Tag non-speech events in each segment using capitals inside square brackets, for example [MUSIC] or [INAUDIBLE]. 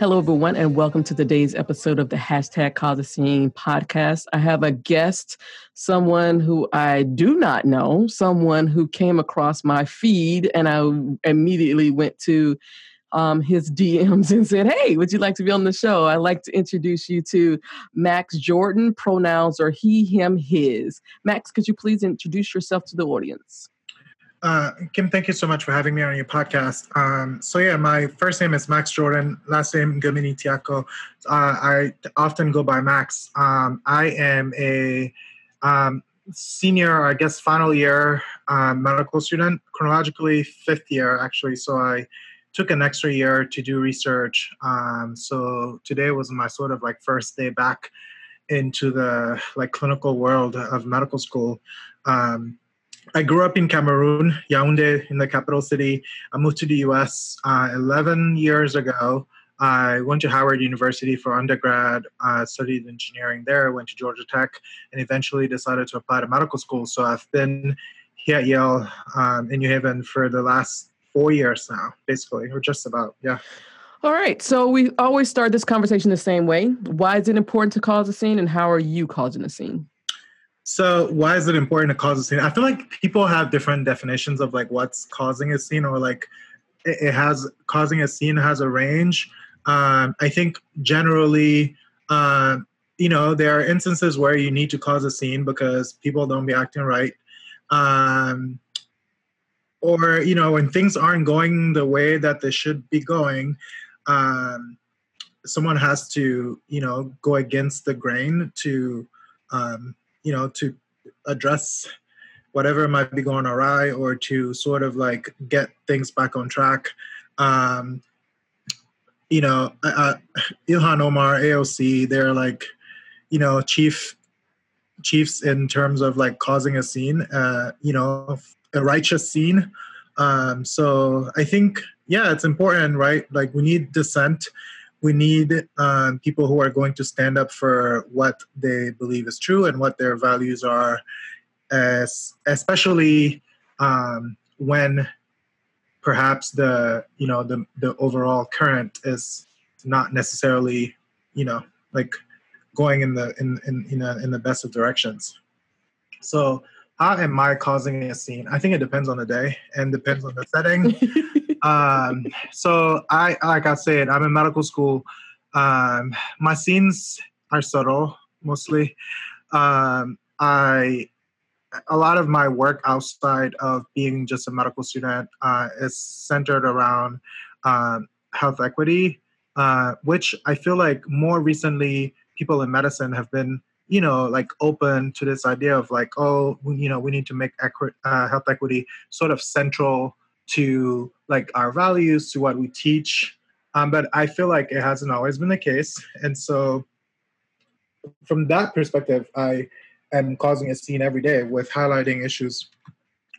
Hello, everyone, and welcome to today's episode of the hashtag Cause a Scene podcast. I have a guest, someone who I do not know, someone who came across my feed, and I immediately went to um, his DMs and said, Hey, would you like to be on the show? I'd like to introduce you to Max Jordan. Pronouns are he, him, his. Max, could you please introduce yourself to the audience? Uh, Kim, thank you so much for having me on your podcast. Um, so yeah, my first name is Max Jordan, last name Nguemeni Tiako. Uh, I often go by Max. Um, I am a um, senior, I guess, final year uh, medical student, chronologically fifth year actually. So I took an extra year to do research. Um, so today was my sort of like first day back into the like clinical world of medical school. Um, I grew up in Cameroon, Yaoundé, in the capital city. I moved to the US uh, 11 years ago. I went to Howard University for undergrad, uh, studied engineering there, went to Georgia Tech, and eventually decided to apply to medical school. So I've been here at Yale um, in New Haven for the last four years now, basically, or just about, yeah. All right. So we always start this conversation the same way. Why is it important to cause a scene, and how are you causing a scene? So why is it important to cause a scene? I feel like people have different definitions of like what's causing a scene, or like it has causing a scene has a range. Um, I think generally, uh, you know, there are instances where you need to cause a scene because people don't be acting right. Um, or you know when things aren't going the way that they should be going um, someone has to you know go against the grain to um, you know to address whatever might be going awry or to sort of like get things back on track um, you know uh, ilhan omar aoc they're like you know chief chiefs in terms of like causing a scene uh, you know a righteous scene. Um, so I think, yeah, it's important, right? Like we need dissent. We need um, people who are going to stand up for what they believe is true and what their values are, as, especially um, when perhaps the you know the the overall current is not necessarily you know like going in the in in in, a, in the best of directions. So how am I causing a scene? I think it depends on the day and depends on the setting. [LAUGHS] um, so I, like I said, I'm in medical school. Um, my scenes are subtle mostly. Um, I a lot of my work outside of being just a medical student uh, is centered around um, health equity, uh, which I feel like more recently people in medicine have been you know like open to this idea of like oh you know we need to make equi- uh, health equity sort of central to like our values to what we teach. Um, but i feel like it hasn't always been the case. And so from that perspective i am causing a scene every day with highlighting issues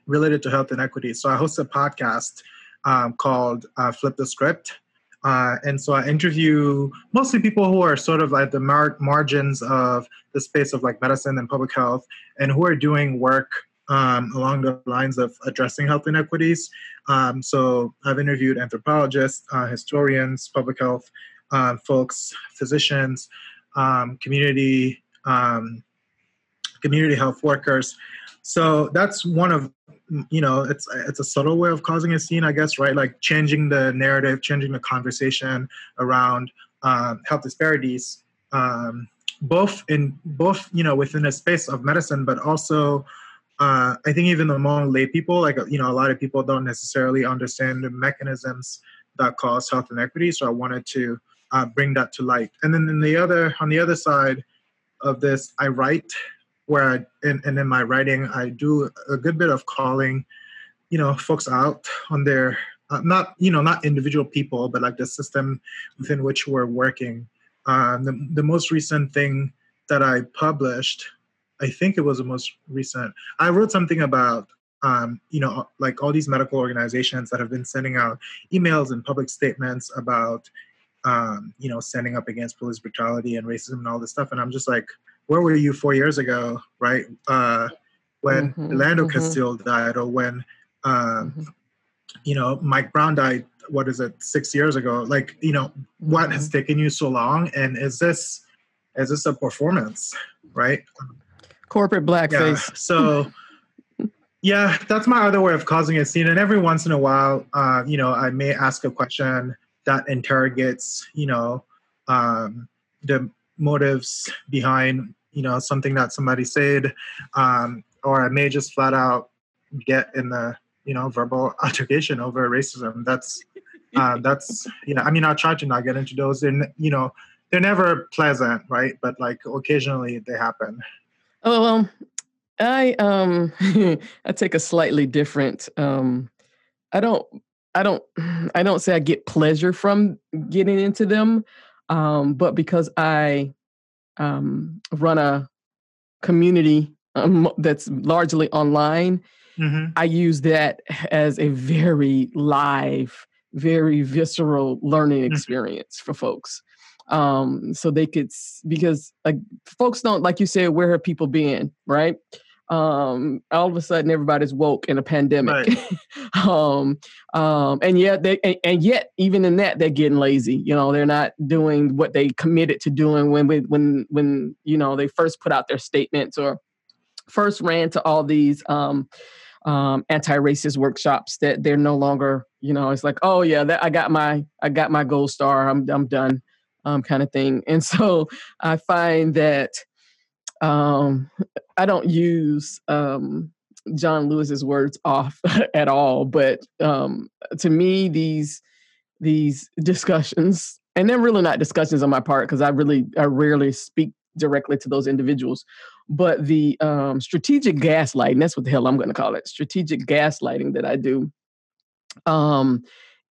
related to health inequity so i host a podcast um, called uh, flip the script. Uh, and so I interview mostly people who are sort of at the mar- margins of the space of like medicine and public health and who are doing work um, along the lines of addressing health inequities. Um, so I've interviewed anthropologists, uh, historians, public health uh, folks, physicians, um, community um, community health workers. So that's one of you know it's it's a subtle way of causing a scene i guess right like changing the narrative changing the conversation around um, health disparities both in both you know within a space of medicine but also uh, i think even among lay people like you know a lot of people don't necessarily understand the mechanisms that cause health inequity so i wanted to uh, bring that to light and then the other on the other side of this i write where I, and, and in my writing I do a good bit of calling, you know, folks out on their uh, not you know not individual people, but like the system within which we're working. Um, the, the most recent thing that I published, I think it was the most recent. I wrote something about um, you know, like all these medical organizations that have been sending out emails and public statements about, um, you know, standing up against police brutality and racism and all this stuff. And I'm just like, where were you four years ago, right? Uh, when Mhm, Philando mhm. Castile died, or when, um, Mhm. you know, Mike Brown died. What is it? Six years ago. Like, you know, what has Mm-hmm. taken you so long? And is this, is this a performance, right? Corporate yeah blackface? so [LAUGHS] yeah that's my other way of causing a scene. And every once in a while uh, you know i may ask a question that interrogates you know um, the motives behind you know something that somebody said. Um, or i may just flat out get in the you know verbal [LAUGHS] altercation over racism. That's uh, that's you know i mean i try to not get into those. And you know they're never pleasant right? But like occasionally they happen Oh well, I um [LAUGHS] I take a slightly different um I don't I don't [SIGHS] I don't say I get pleasure from getting into them um but because I um run a community um, that's largely online hmm I use that as a very live, very visceral learning Mhm. experience for folks. Um, so they could, because like folks don't, like you said, where have people been, right? Um, all of a sudden everybody's woke in a pandemic. [LAUGHS] um, um, and yet they, and, and yet even in that, they're getting lazy. You know, they're not doing what they committed to doing when, we, when, when, you know, they first put out their statements or first ran to all these, um, um, anti-racist workshops that they're no longer, you know, it's like, oh yeah, that I got my I got my gold star, I'm I'm done, um, kind of thing. And so I find that um, I don't use um, John Lewis's words off [LAUGHS] at all, but um, to me, these these discussions, and they're really not discussions on my part because I really I rarely speak directly to those individuals but the um, strategic gaslighting that's what the hell i'm going to call it strategic gaslighting that i do um,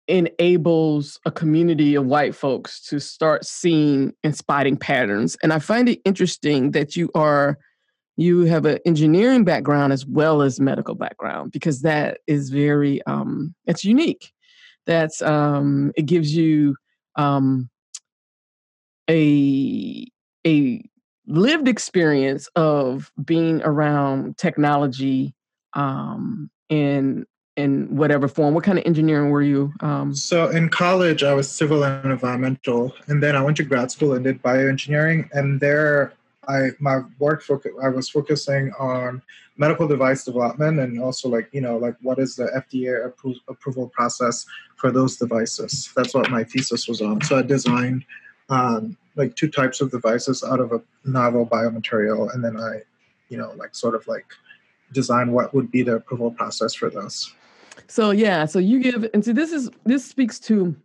enables a community of white folks to start seeing and spotting patterns and i find it interesting that you are you have an engineering background as well as medical background because that is very um, it's unique. That's um, it gives you um, a a lived experience of being around technology um, in in whatever form. What kind of engineering were you? Um, So in college, I was civil and environmental, and then I went to grad school and did bioengineering. And there, I my work focus, I was focusing on medical device development and also like you know like what is the FDA appro- approval process for those devices. That's what my thesis was on. So I designed um, like two types of devices out of a novel biomaterial, and then I, you know, like sort of like design what would be the approval process for those. So yeah, so you give, and so this is this speaks to.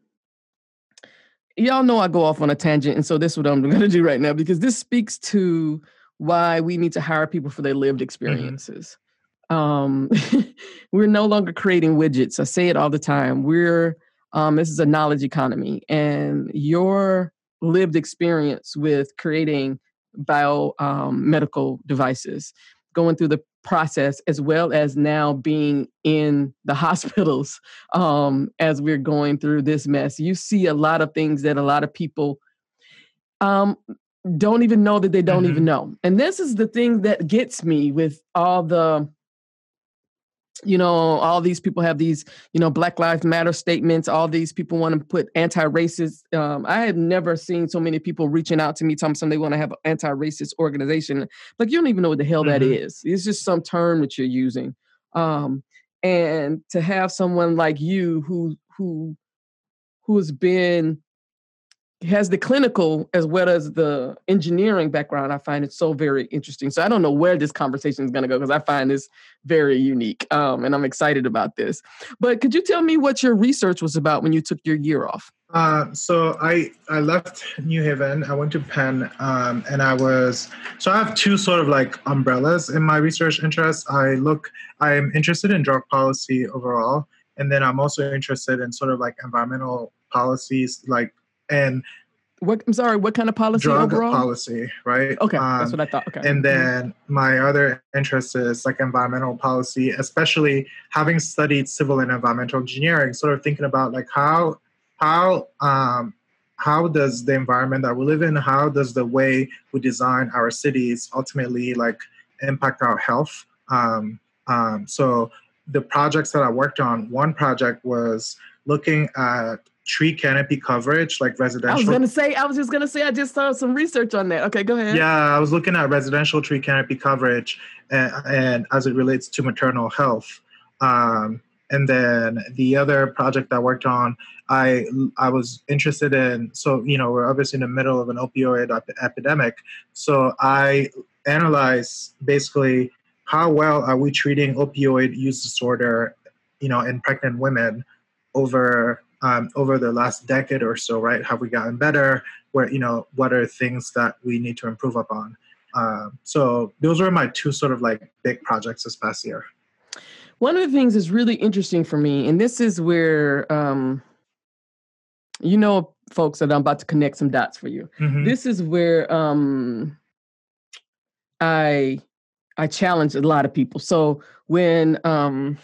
Y'all know I go off on a tangent, and so this is what I'm [LAUGHS] going to do right now because this speaks to why we need to hire people for their lived experiences. Um, [LAUGHS] we're no longer creating widgets. I say it all the time. We're um, this is a knowledge economy, and your lived experience with creating bio um, medical devices, going through the process, as well as now being in the [LAUGHS] hospitals um, as we're going through this mess. You see a lot of things that a lot of people um, don't even know that they don't even know. And this is the thing that gets me with all the you know, all these people have these, you know, Black Lives Matter statements. All these people want to put anti-racist. Um, I have never seen so many people reaching out to me, telling me they want to have an anti-racist organization. Like you don't even know what the hell that Mhm. is. It's just some term that you're using. Um, and to have someone like you who who who's been has the clinical as well as the engineering background, I find it so very interesting. So I don't know where this conversation is going to go because I find this very unique, um, and I'm excited about this. But could you tell me what your research was about when you took your year off? Uh, so I I left New Haven. I went to Penn, um, and I was so I have two sort of like umbrellas in my research interests. I look, I'm interested in drug policy overall, and then I'm also interested in sort of like environmental policies, like and what I'm sorry, what kind of policy drug overall? policy, right? Okay, Um, that's what I thought. Okay. and Mhm. then my other interest is like environmental policy, especially having studied civil and environmental engineering, sort of thinking about like how how um, how does the environment that we live in, how does the way we design our cities ultimately like impact our health? Um, um, so the projects that I worked on, one project was looking at tree canopy coverage, like residential. I was gonna say, I was just gonna say, I just saw some research on that. Okay, go ahead. yeah, I was looking at residential tree canopy coverage and, and as it relates to maternal health. Um, and then the other project I worked on, I I was interested in. So you know, we're obviously in the middle of an opioid ep- epidemic. So I analyzed basically how well are we treating opioid use disorder, you know, in pregnant women over um, over the last decade or so, right? Have we gotten better? Where you know, what are things that we need to improve upon? Um, so those were my two sort of like big projects this past year. One of the things that's really interesting for me, and this is where um, you know, folks, that I'm about to connect some dots for you. Mhm. This is where um, I I challenge a lot of people. So when um,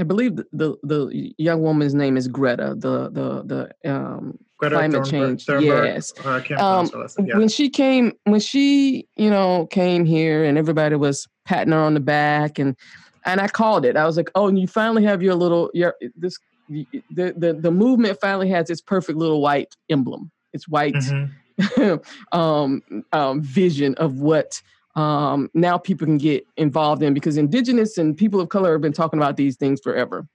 I believe the, the the young woman's name is Greta, the the the um, Greta climate Thunberg- change. Thunberg, Yes. uh, Um, pronounce her last name. Yeah. when she came when she you know came here and everybody was patting her on the back and and i called it i was like oh and you finally have your little your this the the, the movement finally has its perfect little white emblem it's white Mhm. [LAUGHS] um, um, vision of what um, now people can get involved in because indigenous and people of color have been talking about these things forever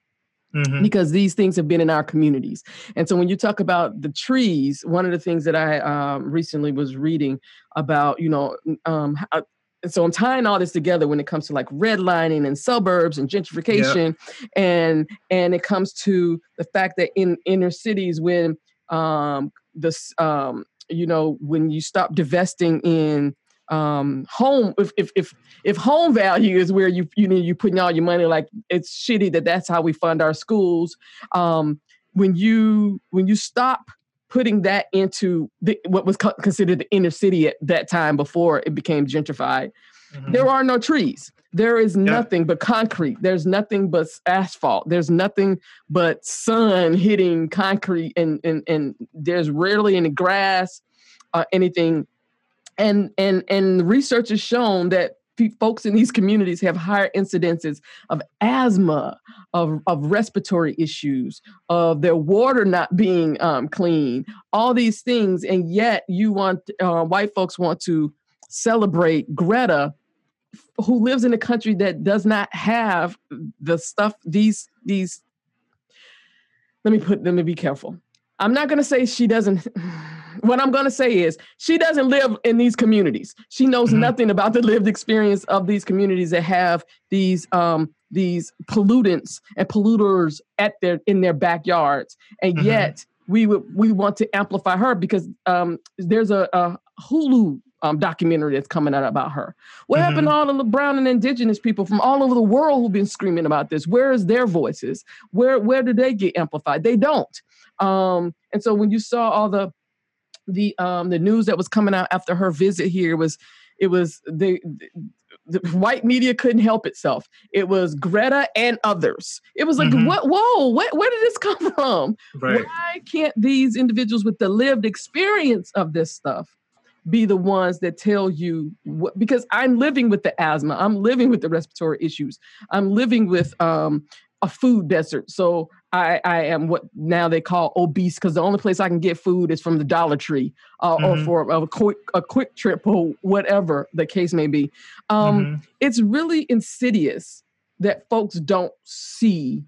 Mhm. because these things have been in our communities. And so when you talk about the trees, one of the things that I um, recently was reading about, you know, um, how, so I'm tying all this together when it comes to like redlining and suburbs and gentrification, and and it comes to the fact that in inner cities when um, this um, you know when you stop divesting in um home if if if if home value is where you you know you putting all your money like it's shitty that that's how we fund our schools. Um when you when you stop putting that into the, what was co- considered the inner city at that time before it became gentrified Mhm. there are no trees. There is nothing but concrete. There's nothing but asphalt. There's nothing but sun hitting concrete and and and there's rarely any grass uh, anything and and and research has shown that folks in these communities have higher incidences of asthma of, of respiratory issues of their water not being um, clean all these things. And yet you want uh, white folks want to celebrate greta who lives in a country that does not have the stuff these these let me put let me be careful. I'm not going to say she doesn't what i'm going to say is she doesn't live in these communities she knows Mhm. nothing about the lived experience of these communities that have these um these pollutants and polluters at their in their backyards and Mhm. yet we would we want to amplify her because um there's a, a hulu um, documentary that's coming out about her what happened to all of the brown and indigenous people from all over the world who've been screaming about this? Where is their voices? Where where do they get amplified? They don't. Um, and so when you saw all the the um, the news that was coming out after her visit here was it was the, the white media couldn't help itself. It was Greta and others. It was like Mhm. what? Whoa! Where, where did this [LAUGHS] come from? right. Why can't these individuals with the lived experience of this stuff be the ones that tell you what? Because I'm living with the asthma, I'm living with the respiratory issues, I'm living with um, a food desert. So I, I am what now they call obese because the only place I can get food is from the Dollar Tree uh, or Mhm. for a quick a quick trip or whatever the case may be. Um, Mhm. it's really insidious that folks don't see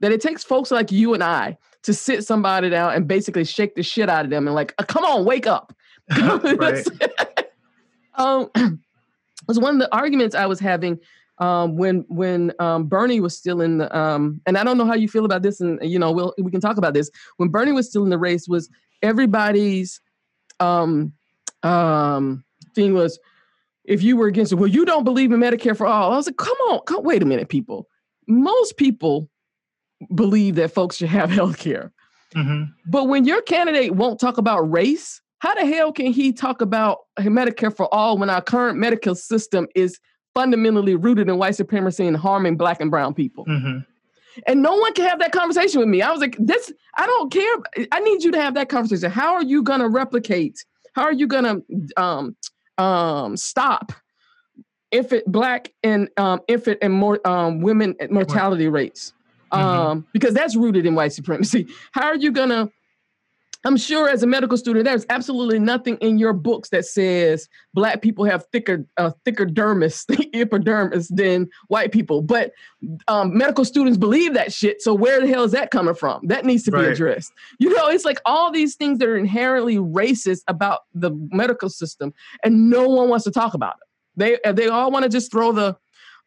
that it takes folks like you and I to sit somebody down and basically shake the shit out of them and like, "Uh, come on, wake up. [LAUGHS] [LAUGHS] um, [CLEARS THROAT] it was one of the arguments I was having um, when when um, Bernie was still in the um, and I don't know how you feel about this, and you know we'll we can talk about this. When Bernie was still in the race, was everybody's um, um, thing was if you were against it, well, you don't believe in Medicare for all. I was like, come on, come, wait a minute, people. Most people believe that folks should have [LAUGHS] health care. Mhm. But when your candidate won't talk about race how the hell can he talk about Medicare for all when our current medical system is fundamentally rooted in white supremacy and harming black and brown people? Mm-hmm. And no one can have that conversation with me. I was like, this, I don't care. I need you to have that conversation. How are you going to replicate? How are you going to um, um, stop infant black and um, infant and more um, women mortality rates? Mm-hmm. Um, because that's rooted in white supremacy. [LAUGHS] How are you going to I'm sure as a medical student, there's absolutely nothing in your books that says black people have thicker, uh, thicker dermis, [LAUGHS] the epidermis than white people. But um, medical students believe that shit. So where the hell is that coming from? That needs to be addressed. You know, it's like all these things that are inherently racist about the medical system, and no one wants to talk about it. They they all want to just throw the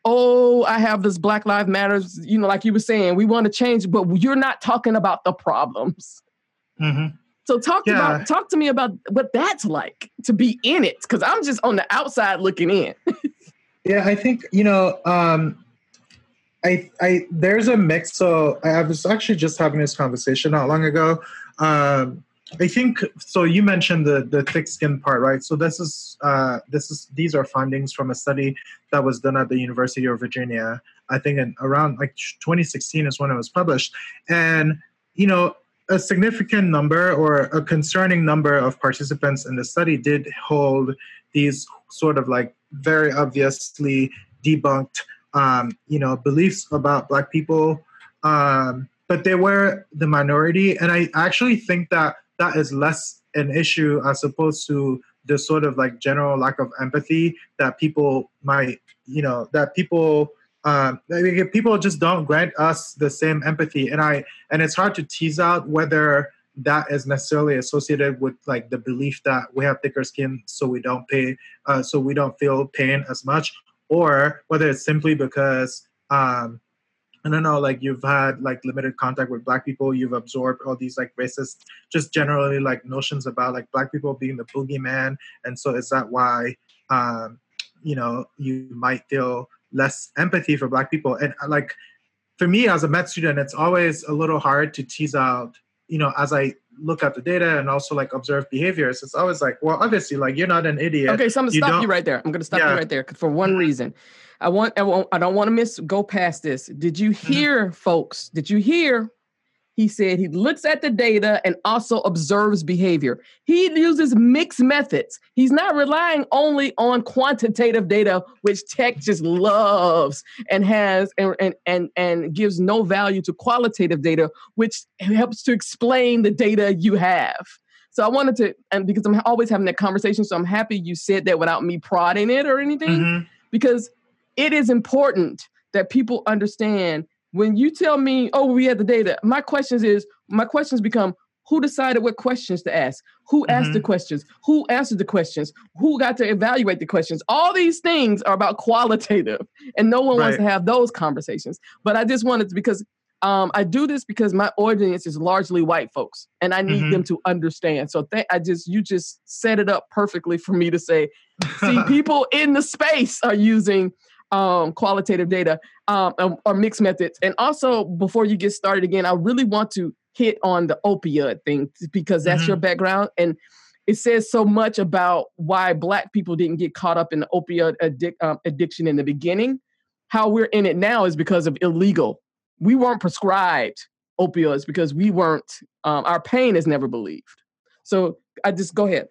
oh, I have this Black Lives Matters, you know, like you were saying, we want to change, but you're not talking about the problems. Mm-hmm. So talk yeah. about talk to me about what that's like to be in it because I'm just on the outside looking in. [LAUGHS] yeah, I think you know, um, I I there's a mix. So I was actually just having this conversation not long ago. Um, I think so. You mentioned the the thick skin part, right? So this is uh, this is these are findings from a study that was done at the University of Virginia. I think in around like 2016 is when it was published, and you know a significant number or a concerning number of participants in the study did hold these sort of like very obviously debunked um, you know beliefs about black people um, but they were the minority and i actually think that that is less an issue as opposed to the sort of like general lack of empathy that people might you know that people um, people just don't grant us the same empathy and i and it's hard to tease out whether that is necessarily associated with like the belief that we have thicker skin so we don't pay uh, so we don't feel pain as much or whether it's simply because um, I don't know, like you've had like limited contact with black people, you've absorbed all these like racist, just generally like notions about like black people being the boogeyman. And so is that why, um, you know, you might feel less empathy for black people and uh, like for me as a med student it's always a little hard to tease out you know as i look at the data and also like observe behaviors it's always like well obviously like you're not an idiot okay so i'm gonna you stop you right there i'm gonna stop yeah. you right there for one reason i want i, want, I don't want to miss go past this did you mm-hmm. hear mm-hmm. folks did you hear he said he looks at the data and also observes behavior. He uses mixed methods. He's not relying only on quantitative data, which tech just loves and has and, and, and, and gives no value to qualitative data, which helps to explain the data you have. So I wanted to, and because I'm always having that conversation, so I'm happy you said that without me prodding it or anything, mm-hmm. because it is important that people understand when you tell me, oh, we had the data, my questions is my questions become who decided what questions to ask? Who asked mm-hmm. the questions? Who answered the questions? Who got to evaluate the questions? All these things are about [LAUGHS] qualitative, and no one right. wants to have those conversations. But I just wanted to because um, I do this because my audience is largely white folks, and I need mm-hmm. them to understand. So th- I just you just set it up perfectly for me to say, [LAUGHS] see, people in the space are using um, qualitative data um, or mixed methods. And also, before you get started again, I really want to hit on the opioid thing because that's mm-hmm. your background. And it says so much about why Black people didn't get caught up in the opioid addic- um, addiction in the beginning. How we're in it now is because of illegal. We weren't prescribed opioids because we weren't, um, our pain is never believed. So I just go ahead.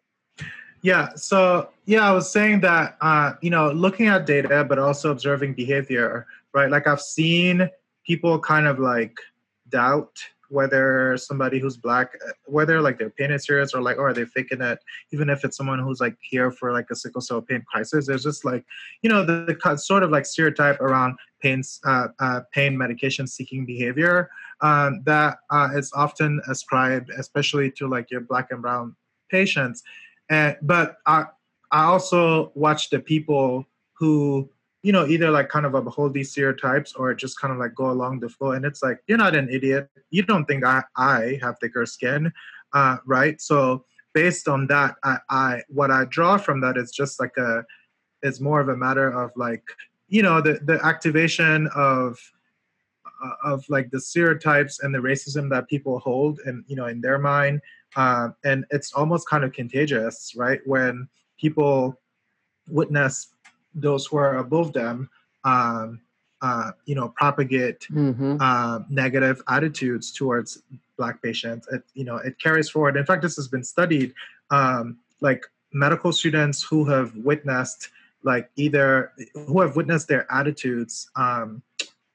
Yeah. So yeah, I was saying that uh, you know, looking at data but also observing behavior, right? Like I've seen people kind of like doubt whether somebody who's black, whether like their pain is serious or like, or are they faking it? Even if it's someone who's like here for like a sickle cell pain crisis, there's just like, you know, the, the sort of like stereotype around pain, uh, uh, pain medication seeking behavior um, that uh, is often ascribed, especially to like your black and brown patients. And but I I also watch the people who you know either like kind of uphold these stereotypes or just kind of like go along the flow. And it's like you're not an idiot. You don't think i i have thicker skin uh, right? So based on that I, I what i draw from that is just like a it's more of a matter of like you know the the activation of uh, of like the stereotypes and the racism that people hold and you know in their mind um, and it's almost kind of contagious, right? When people witness those who are above them, um, uh, you know, propagate Mm-hmm. uh, negative attitudes towards black patients. It, you know, it carries forward. In fact, this has been studied. Um, like medical students who have witnessed, like either who have witnessed their attitudes. Um,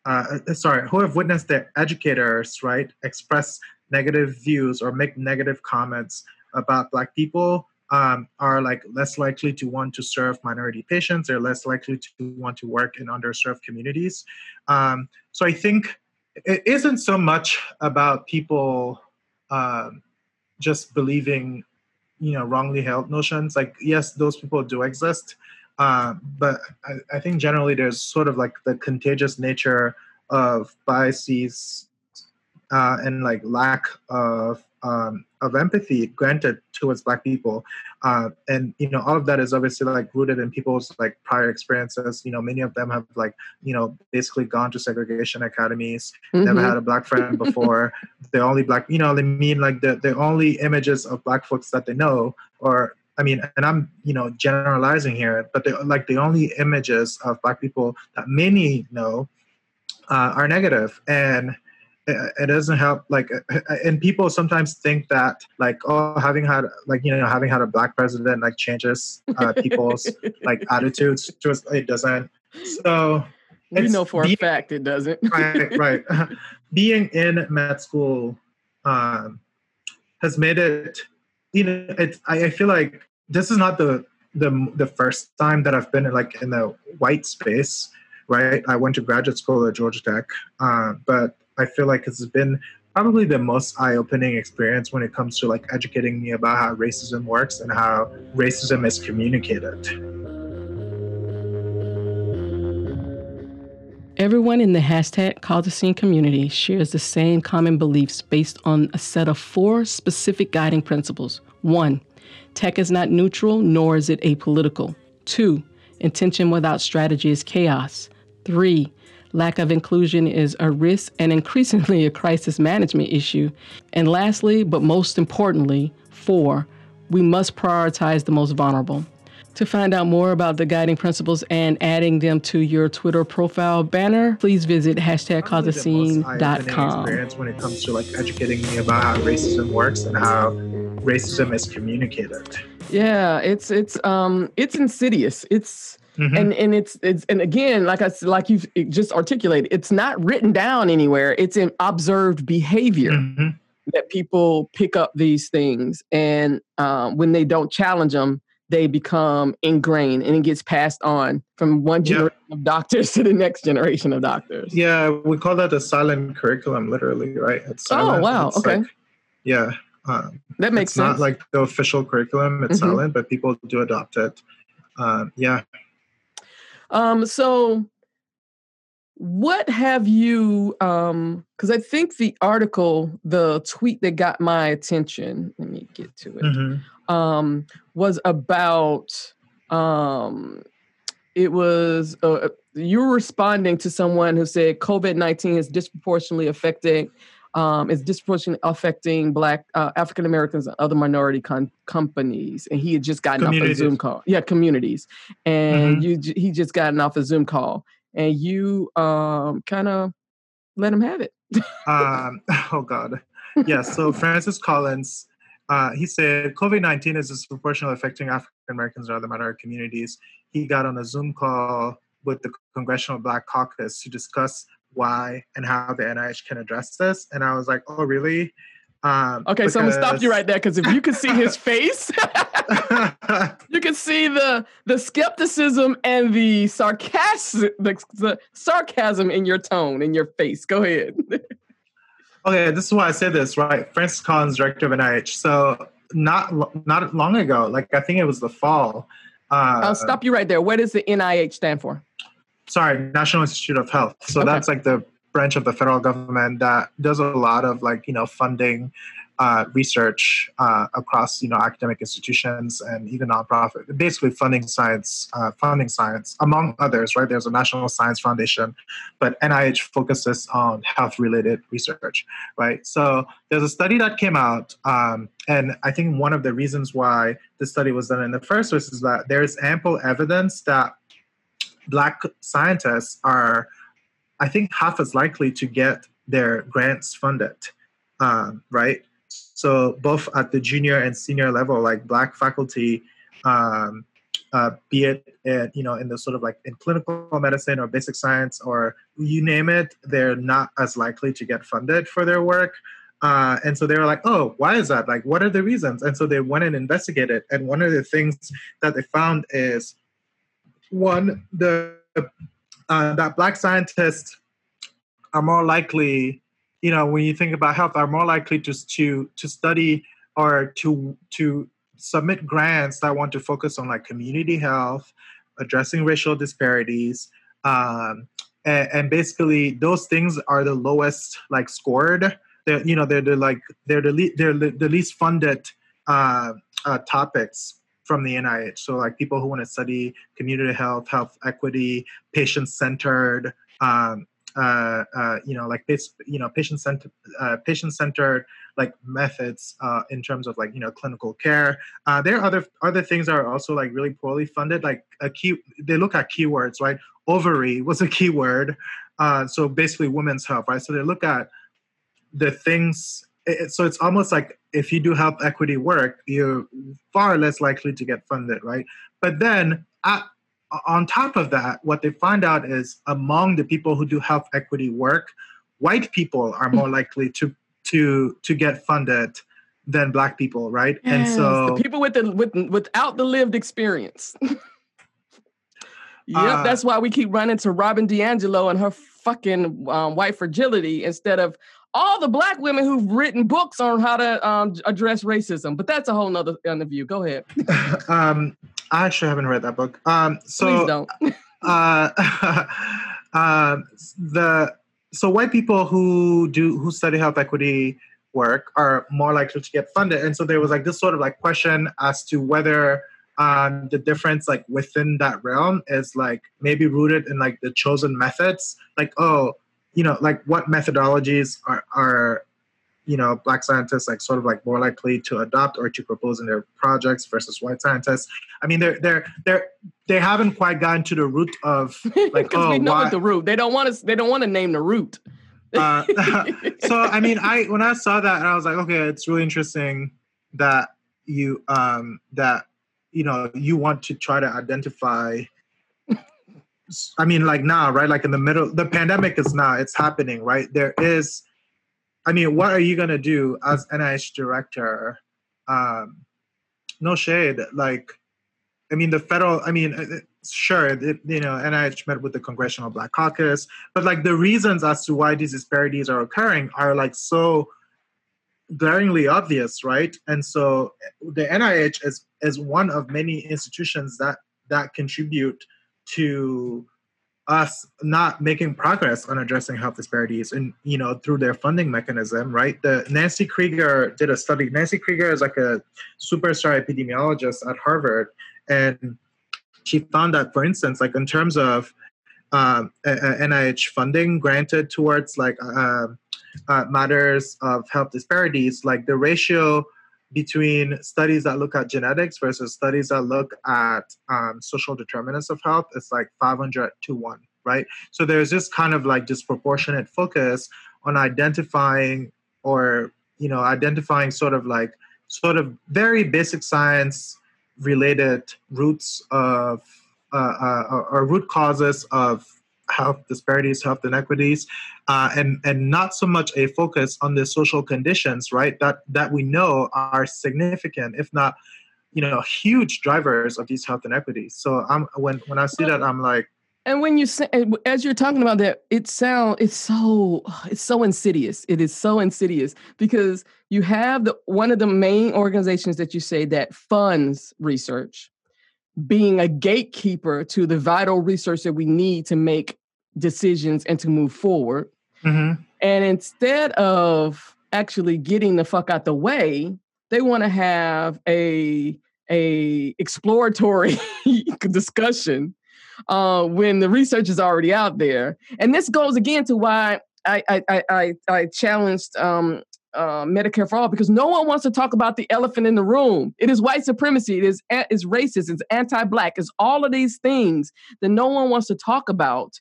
uh, sorry, who have witnessed their educators, right, express negative views or make negative comments about black people um, are like less likely to want to serve minority patients. They're less likely to want to work in underserved communities. Um, so I think it isn't so much about people um, just believing, you know, wrongly held notions. Like yes, those people do exist, uh, but I, I think generally there's sort of like the contagious nature of biases uh, and like lack of um, of empathy granted towards black people uh, and you know all of that is obviously like rooted in people's like prior experiences. You know many of them have like you know basically gone to segregation academies never Mhm. had a black friend before. [LAUGHS] The only black you know they mean? Like the, the only images of black folks that they know or i mean and i'm you know generalizing here but they like the only images of black people that many know uh, are negative. And it doesn't help like [LAUGHS] and people sometimes think that like oh having had like you know having had a black president like changes uh, [LAUGHS] people's like attitudes towards it doesn't. So we it's know for a fact it doesn't. [LAUGHS] right right. Being in med school um has made it you know it I, I feel like this is not the the the first time that i've been in like in the white space right? I went to graduate school at georgia tech uh, but i feel like it's been probably the most eye-opening experience when it comes to like educating me about how racism works and how racism is communicated Everyone in the hashtag Cause a Scene community shares the same common beliefs based on a set of four specific guiding principles. One, tech is not neutral, nor is it apolitical. Two, intention without strategy is chaos. Three, lack of inclusion is a risk and increasingly a crisis management issue. And lastly, but most importantly, four, we must prioritize the most vulnerable. To find out more about the guiding principles and adding them to your Twitter profile banner, please visit hashtag Probably the most eye-opening callthescene.com. experience when it comes to like educating me about how racism works and how racism is communicated Yeah, it's it's um it's insidious. It's Mhm. and and it's it's and again, like I like you've just articulated, it's not written down anywhere. It's in observed behavior Mhm. that people pick up these things, and um, when they don't challenge them, they become ingrained, and it gets passed on from one Yeah. generation of doctors [LAUGHS] to the next generation of doctors. Yeah, we call that a silent curriculum, literally, right? It's Oh, wow, It's okay. like- yeah, um, That makes it's sense. not like the official curriculum. It's Mhm. silent, but people do adopt it. Um, yeah. Um, so what have you um because I think the article, the tweet that got my attention, let me get to it, Mhm. um, was about um it was uh, you were responding to someone who said COVID-19 is disproportionately affecting um, is disproportionately affecting Black uh, African Americans and other minority con- companies, and he had just gotten off a Zoom call. Yeah, communities, and Mhm. you j- he just gotten off a Zoom call, and you um, kind of let him have it. Um, [LAUGHS] oh God. Yeah. So [LAUGHS] Francis Collins, uh, he said COVID nineteen is disproportionately affecting African Americans and other minority communities. He got on a Zoom call with the Congressional Black Caucus to discuss why and how the NIH can address this. And I was like, oh really? Um, Okay, so I'm gonna stop you right there because if you could see his [LAUGHS] face. [LAUGHS] you can see the the skepticism and the sarcasm the, the sarcasm in your tone in your face go ahead [LAUGHS] Okay, this is why I said this, right? Francis Collins, director of NIH. So not not long ago, like I think it was the fall. Uh, i'll stop you right there what does the nih stand for Sorry, National Institute of Health. So Okay. that's like the branch of the federal government that does a lot of like you know funding uh, research uh, across you know academic institutions and even nonprofit, basically funding science, uh, funding science among others. Right, there's a National Science Foundation, but NIH focuses on health-related research. Right, so there's a study that came out, um, and I think one of the reasons why the study was done in the first place is that there's ample evidence that Black scientists are, I think, half as likely to get their grants funded. Um, right so both at the junior and senior level, like black faculty, um, uh, be it at, you know in the sort of like in clinical medicine or basic science or you name it, they're not as likely to get funded for their work. Uh, and so they were like, oh, why is that? Like, what are the reasons? And so they went and investigated. And one of the things that they found is one, the uh, that black scientists are more likely you know when you think about health are more likely to to to study or to to submit grants that want to focus on like community health addressing racial disparities um, and, and, basically those things are the lowest like scored. They're you know they're, they're like they're the, le- they're the least funded uh, uh, topics from the NIH. So like people who want to study community health, health equity, patient centered, um, uh, uh, you know, like you know, patient centered, uh, patient centered like methods uh, in terms of like you know clinical care. Uh, there are other other things that are also like really poorly funded. Like a key, they look at keywords, right? Ovary was a keyword, uh, so basically women's health, right? So they look at the things. It, so it's almost like if you do health equity work, you're far less likely to get funded, right? But then at on top of that, what they find out is among the people who do health equity work, white people are more likely to to to get funded than black people, right? Yes, and so the people with the with without the lived experience. [LAUGHS] yep, uh, that's why we keep running to Robin DiAngelo and her fucking um, white fragility instead of all the black women who've written books on how to um, address racism. But that's a whole nother interview. Go ahead. [LAUGHS] um, I actually haven't read that book. Um, so Please don't. [LAUGHS] uh, uh, [LAUGHS] the so white people who do who study health equity work are more likely to get funded, and so there was like this sort of like question as to whether um, the difference like within that realm is like maybe rooted in like the chosen methods, like oh, you know, like what methodologies are are you know black scientists like sort of like more likely to adopt or to propose in their projects versus white scientists i mean they're they're they're they haven't quite gotten to the root of [LAUGHS] like oh we know why? the root they don't want to they don't want to name the root uh, [LAUGHS] so [LAUGHS] i mean i when i saw that and i was like okay it's really interesting that you um that you know you want to try to identify i mean like now right like in the middle the pandemic is now it's happening right there is I mean, what are you gonna do as NIH director? Um, no shade. Like, I mean, the federal. I mean, uh, uh, sure, it, you know, NIH met with the Congressional Black Caucus, but like the reasons as to why these disparities are occurring are like so glaringly obvious, right? And so the NIH is is one of many institutions that that contribute to us not making progress on addressing health disparities and you know through their funding mechanism right? The nancy krieger did a study. Nancy krieger is like a superstar epidemiologist at harvard and she found that for instance like in terms of um, nih funding granted towards like uh, uh, matters of health disparities like the ratio between studies that look at genetics versus studies that look at um, social determinants of health it's like 500 to 1 right? So there's this kind of like disproportionate focus on identifying or you know identifying sort of like sort of very basic science related roots of uh, uh, or root causes of health disparities, health inequities, uh, and and not so much a focus on the social conditions, right? That that we know are significant, if not, you know, huge drivers of these health inequities. So I'm when when I see that, I'm like. And when you say, as you're talking about that, it sound it's so it's so insidious. It is so insidious because you have the one of the main organizations that you say that funds research, being a gatekeeper to the vital research that we need to make decisions and to move forward. Mm-hmm. And instead of actually getting the fuck out the way. They want to have a a exploratory [LAUGHS] discussion uh, when the research is already out there. And this goes again to why I I I, I challenged um, uh, Medicare for all because no one wants to talk about the elephant in the room. It is white supremacy. It is is racist. It's anti-black. It's all of these things that no one wants to talk about.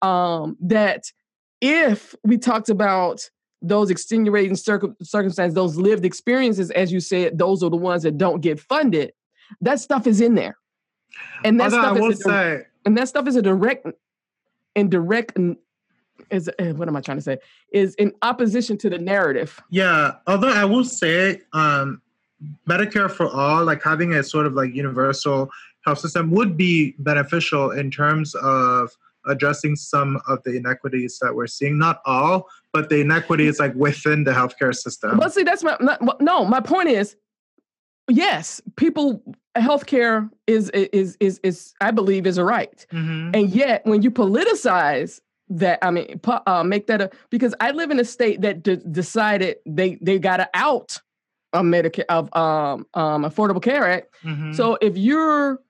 Um, that if we talked about those extenuating circum- circumstances, those lived experiences, as you said, those are the ones that don't get funded. That stuff is in there, and that Although I stuff will is a, say, and that stuff is a direct and direct is eh, what am I trying to say? Is in opposition to the narrative. yeah. Although I will say, um, Medicare for all, like having a sort of like universal health system, would be beneficial in terms of addressing some of the inequities that we're seeing. Not all, but the inequities like within the healthcare system. But see, that's my not, no. My point is, yes, people healthcare is is is is I believe is a right, Mhm. and yet when you politicize that, I mean, uh, make that a because I live in a state that decided they they got to out a Medicare of um um Affordable Care Act. Mhm. So if you're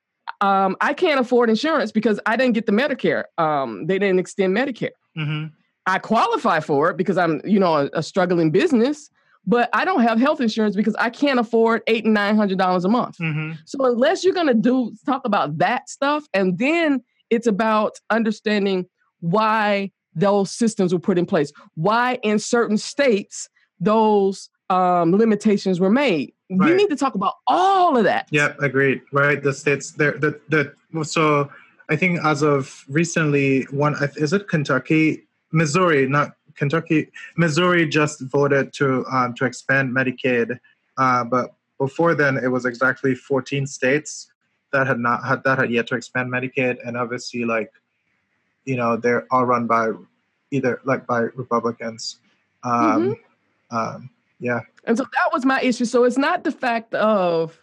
um, I can't afford insurance because I didn't get the Medicare. Um, they didn't extend Medicare. Mhm. I qualify for it because I'm, you know, a, a struggling business, but I don't have health insurance because I can't afford eight and nine hundred dollars a month. Mhm. So unless you're gonna do talk about that stuff, and then it's about understanding why those systems were put in place, why in certain states those um, limitations were made. We need to talk about all of that. Yeah, agreed. Right, the states there. The the so I think as of recently, one is it Kentucky, Missouri, not Kentucky. Missouri just voted to um, to expand Medicaid, uh, but before then it was exactly 14 states that had not had that had yet to expand Medicaid, and obviously like, you know, they're all run by either like by Republicans. Um, um, yeah. And so that was my issue. So it's not the fact of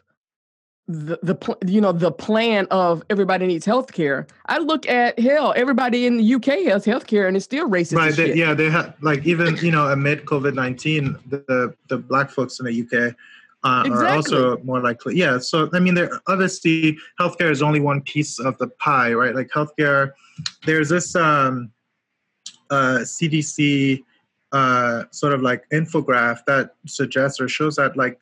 the the you know the plan of everybody needs health care. I look at hell, everybody in the UK has health care and it's still racist. right they, shit. yeah they had like even you know amid covid-19 the the, the black folks in the uk uh, are also more likely yeah so i mean there obviously healthcare is only one piece of the pie right like healthcare there's this um uh cdc uh sort of like infographic that suggests or shows that like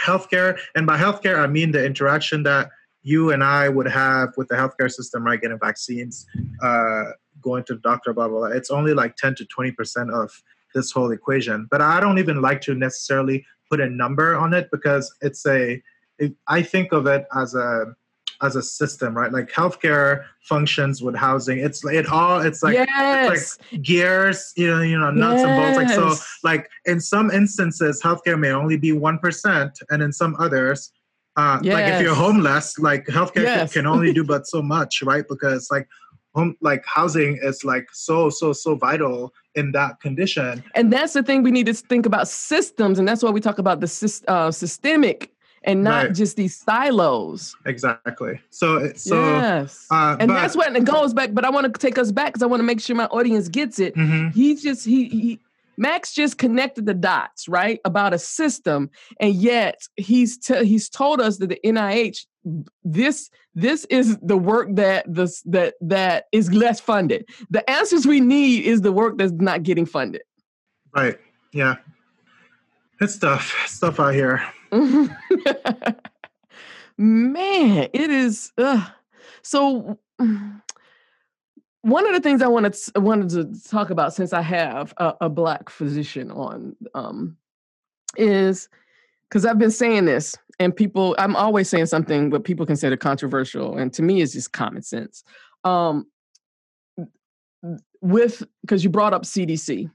healthcare and by healthcare i mean the interaction that you and i would have with the healthcare system right getting vaccines uh going to the doctor, blah, blah, blah. It's only like 10 to 20% of this whole equation. But I don't even like to necessarily put a number on it because it's a, it, I think of it as a, as a system, right? Like healthcare functions with housing. It's it all. It's like yes. it's like gears, you know, you know, nuts and bolts. Like so, like in some instances, healthcare may only be one percent, and in some others, uh, like if you're homeless, like healthcare can- Yes. can only do but so much, right? Because like home, like housing is like so so so vital in that condition. And that's the thing we need to think about systems, and that's why we talk about the uh, systemic and not Right. just these silos. Exactly. So so yes. uh, and but- that's what it goes back. But I want to take us back because I want to make sure my audience gets it. Mhm. He's just he, he Max just connected the dots, right, about a system, and yet he's t- he's told us that the NIH this this is the work that this that that is less funded. The answers we need is the work that's not getting funded. Right. Yeah. It's tough. It's tough out here. [LAUGHS] Man, it is. Uh, so, one of the things I wanted to, wanted to talk about, since I have a, a black physician on, um, is because I've been saying this, and people, I'm always saying something what people consider controversial, and to me, it's just common sense. Um, with because you brought up CDC,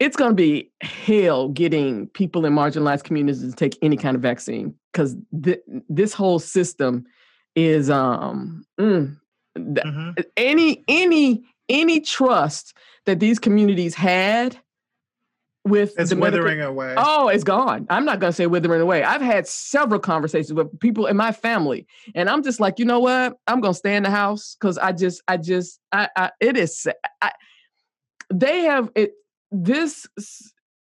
it's going to be hell getting people in marginalized communities to take any kind of vaccine because th- this whole system is um mm, Mhm. any any any trust that these communities had with It's the medical- withering away. Oh, it's gone. I'm not going to say withering away. I've had several conversations with people in my family, and I'm just like, you know what? I'm going to stay in the house because I just, I just, I, I it is. I, they have it. this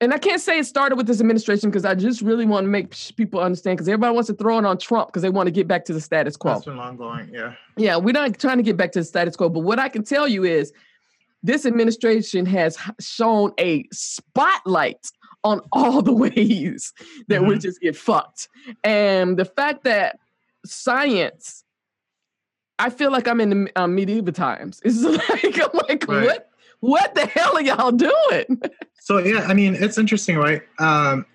and I can't say it started with this administration because I just really want to make people understand because everybody wants to throw it on Trump because they want to get back to the status quo. That's been long going, yeah. Yeah, we're not trying to get back to the status quo, but what I can tell you is this administration has shown a spotlight on all the [LAUGHS] ways that mm-hmm. we just get fucked. And the fact that science, I feel like I'm in the uh, medieval times. [LAUGHS] It's like, I'm like, right. what? What the hell are y'all doing? [LAUGHS] so yeah, I mean, it's interesting, right? Um,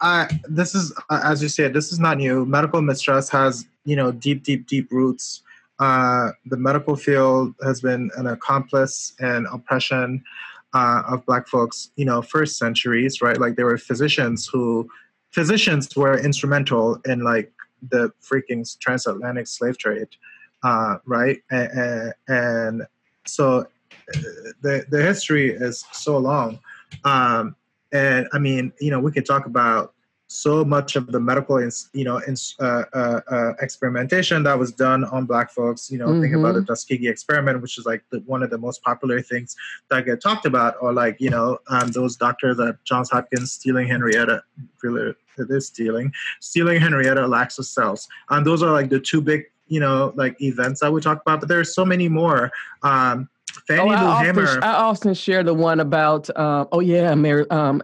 I this is uh, as you said, this is not new. Medical mistrust has you know deep, deep, deep roots. Uh, the medical field has been an accomplice in oppression uh, of Black folks, you know, first centuries, right? Like there were physicians who, physicians were instrumental in like the freaking transatlantic slave trade, uh, right? And, and, so the the history is so long, um, and I mean, you know, we could talk about so much of the medical, you know, in, uh, uh, uh, experimentation that was done on Black folks. You know, mm-hmm. think about the mm-hmm. Tuskegee experiment, which is like the, one of the most popular things that get talked about, or like you know, um, those doctors at Johns Hopkins stealing Henrietta, really, it is stealing, stealing Henrietta Lacks cells, and those are like the two big, you know, like events that we talk about. But there's so many more. Um, Fannie oh, Lou I Hamer. Often, I often share the one about, um, oh yeah, Mary, um,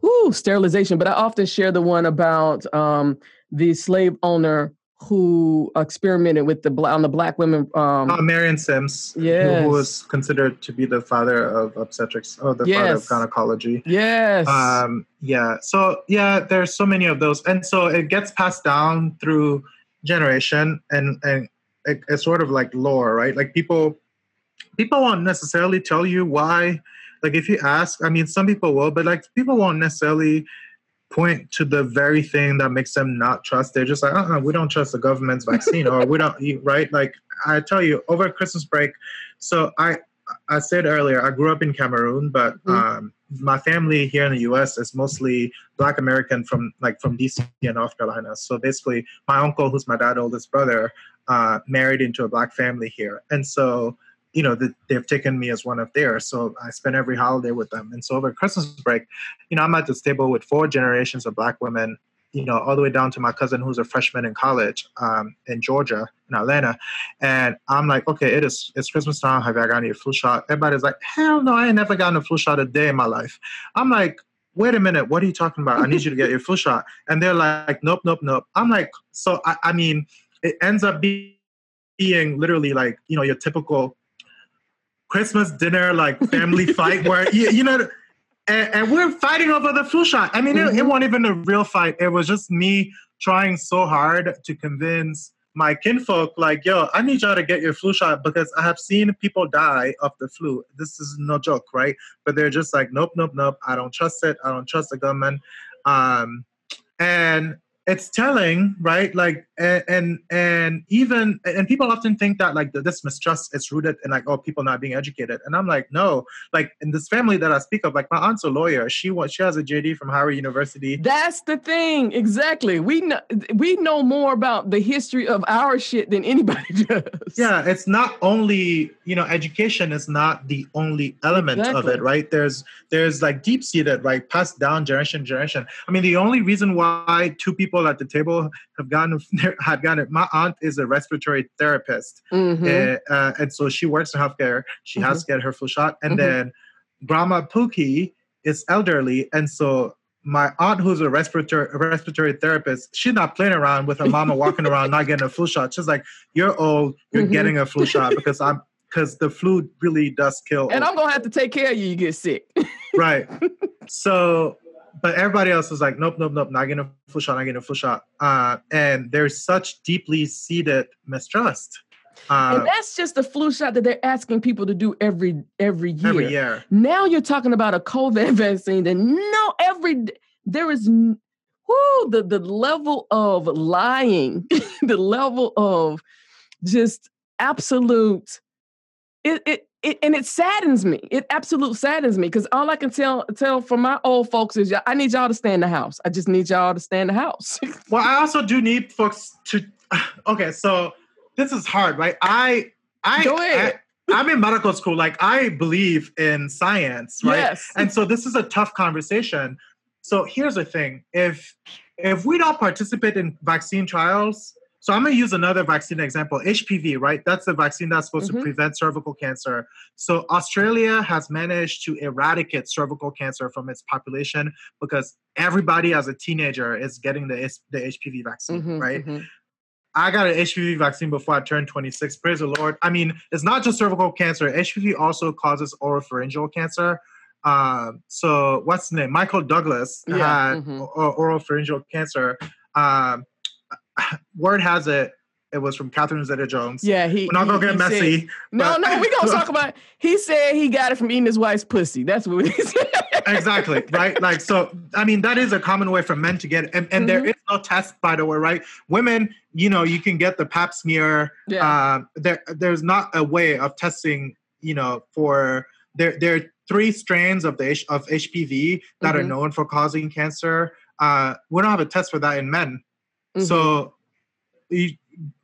woo, sterilization. But I often share the one about um, the slave owner who experimented with the on the black women. Um, oh, Marion Sims, yes. who was considered to be the father of obstetrics, or the yes. father of gynecology. Yes. Um, yeah. So yeah, there's so many of those, and so it gets passed down through generation, and and it, it's sort of like lore, right? Like people people won't necessarily tell you why. Like if you ask, I mean, some people will, but like people won't necessarily point to the very thing that makes them not trust. They're just like, uh-uh, we don't trust the government's vaccine, or we don't, right? Like I tell you, over Christmas break. So I, I said earlier, I grew up in Cameroon, but mm-hmm. um, my family here in the U.S. is mostly Black American from like from D.C. and North Carolina. So basically, my uncle, who's my dad's oldest brother, uh, married into a Black family here, and so you know, they've taken me as one of theirs. So I spend every holiday with them. And so over Christmas break, you know, I'm at the table with four generations of black women, you know, all the way down to my cousin who's a freshman in college um, in Georgia, in Atlanta. And I'm like, okay, it is it's Christmas time. Have I gotten a flu shot? Everybody's like, hell no, I ain't never gotten a flu shot a day in my life. I'm like, wait a minute, what are you talking about? I need you to get your flu shot. And they're like, nope, nope, nope. I'm like, so I, I mean, it ends up being being literally like, you know, your typical Christmas dinner, like family fight where, you, you know, and, and, we're fighting over the flu shot. I mean, mm-hmm. it, it mm-hmm. wasn't even a real fight. It was just me trying so hard to convince my kinfolk, like, yo, I need y'all to get your flu shot because I have seen people die of the flu. This is no joke, right? But they're just like, nope, nope, nope. I don't trust it. I don't trust the government. Um, and it's telling right? Like and, and and even and people often think that like this mistrust is rooted in like oh people not being educated. And i'm like no. Like in this family that i speak of like my aunt's a lawyer. She wants she has a jd from howard university. That's the thing. Exactly. We know we know more about the history of our shit than anybody [LAUGHS] does. Yeah it's not only you know education is not the only element exactly. of it right? There's there's like deep seated right passed down generation generation. I mean the only reason why two people people at the table have gotten [LAUGHS] had gotten it. My aunt is a respiratory therapist, mm-hmm. and, uh, and so she works in healthcare. She mm-hmm. has to get her flu shot, and mm-hmm. then Grandma Pookie is elderly, and so my aunt, who's a respiratory a respiratory therapist, she's not playing around with her mama walking around not getting a flu shot. She's like, "You're old. You're mm-hmm. getting a flu shot because I'm." Because the flu really does kill. And I'm gonna have to take care of you. You get sick. right. [LAUGHS] So but everybody else is like, nope, nope, nope, not getting a flu shot, not getting a flu shot. Uh, and there's such deeply seated mistrust. Uh, and that's just the flu shot that they're asking people to do every every year. Every year. Now you're talking about a COVID [LAUGHS] vaccine that no every there is whoo the the level of lying, [LAUGHS] the level of just absolute it, it it, and it saddens me. It absolutely saddens me because all I can tell tell from my old folks is I need y'all to stay in the house. I just need y'all to stay in the house. [LAUGHS] well, I also do need folks to. [SIGHS] Okay, so this is hard, right? I I go ahead. I, [LAUGHS] I'm in medical school. Like I believe in science, right? Yes. And so this is a tough conversation. So here's the thing: if if we don't participate in vaccine trials, so I'm going to use another vaccine example, HPV, right? That's the vaccine that's supposed Mhm. to prevent cervical cancer. So Australia has managed to eradicate cervical cancer from its population because everybody as a teenager is getting the the HPV vaccine, Mhm, right? mhm. I got an HPV vaccine before I turned 26. Praise the Lord. I mean, it's not just cervical cancer. HPV also causes oropharyngeal cancer. Um, so what's the name? Michael Douglas Yeah, had mhm. o- oropharyngeal cancer. Um, [SIGHS] word has it, it was from Catherine Zeta-Jones. Yeah, he. We're not gonna he- get he said- messy. no, but- no, we gonna talk [LAUGHS] about. He said he got it from eating his wife's pussy. That's what he [LAUGHS] said. exactly right like so i mean that is a common way for men to get it and, and there Mhm. is no test by the way right women you know you can get the pap smear Yeah. um there there's not a way of testing you know for there there are three strains of the H, of hpv that are Mhm. known for causing cancer uh we don't have a test for that in men Mhm. so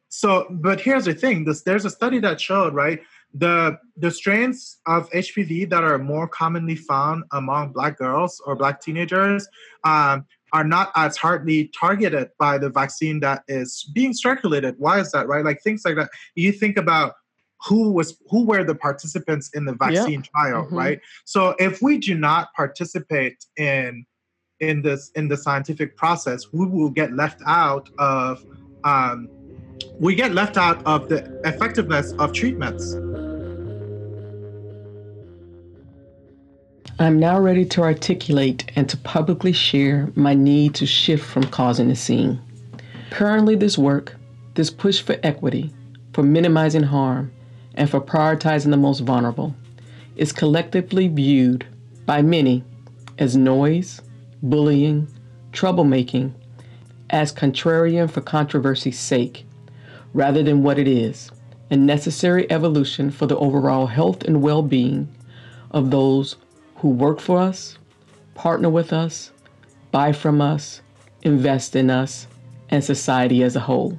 so but here's the thing this there's a study that showed right the the strains of HPV that are more commonly found among black girls or black teenagers um, are not as hardly targeted by the vaccine that is being circulated. Why is that? Right, like things like that. You think about who was who were the participants in the vaccine trial, Mhm. right? So if we do not participate in in this in the scientific process, we will get left out of um, we get left out of the effectiveness of treatments. I'm now ready to articulate and to publicly share my need to shift from causing a scene. Currently, this work, this push for equity, for minimizing harm, and for prioritizing the most vulnerable, is collectively viewed by many as noise, bullying, troublemaking, as contrarian for controversy's sake, rather than what it is a necessary evolution for the overall health and well being of those who work for us, partner with us, buy from us, invest in us, and society as a whole.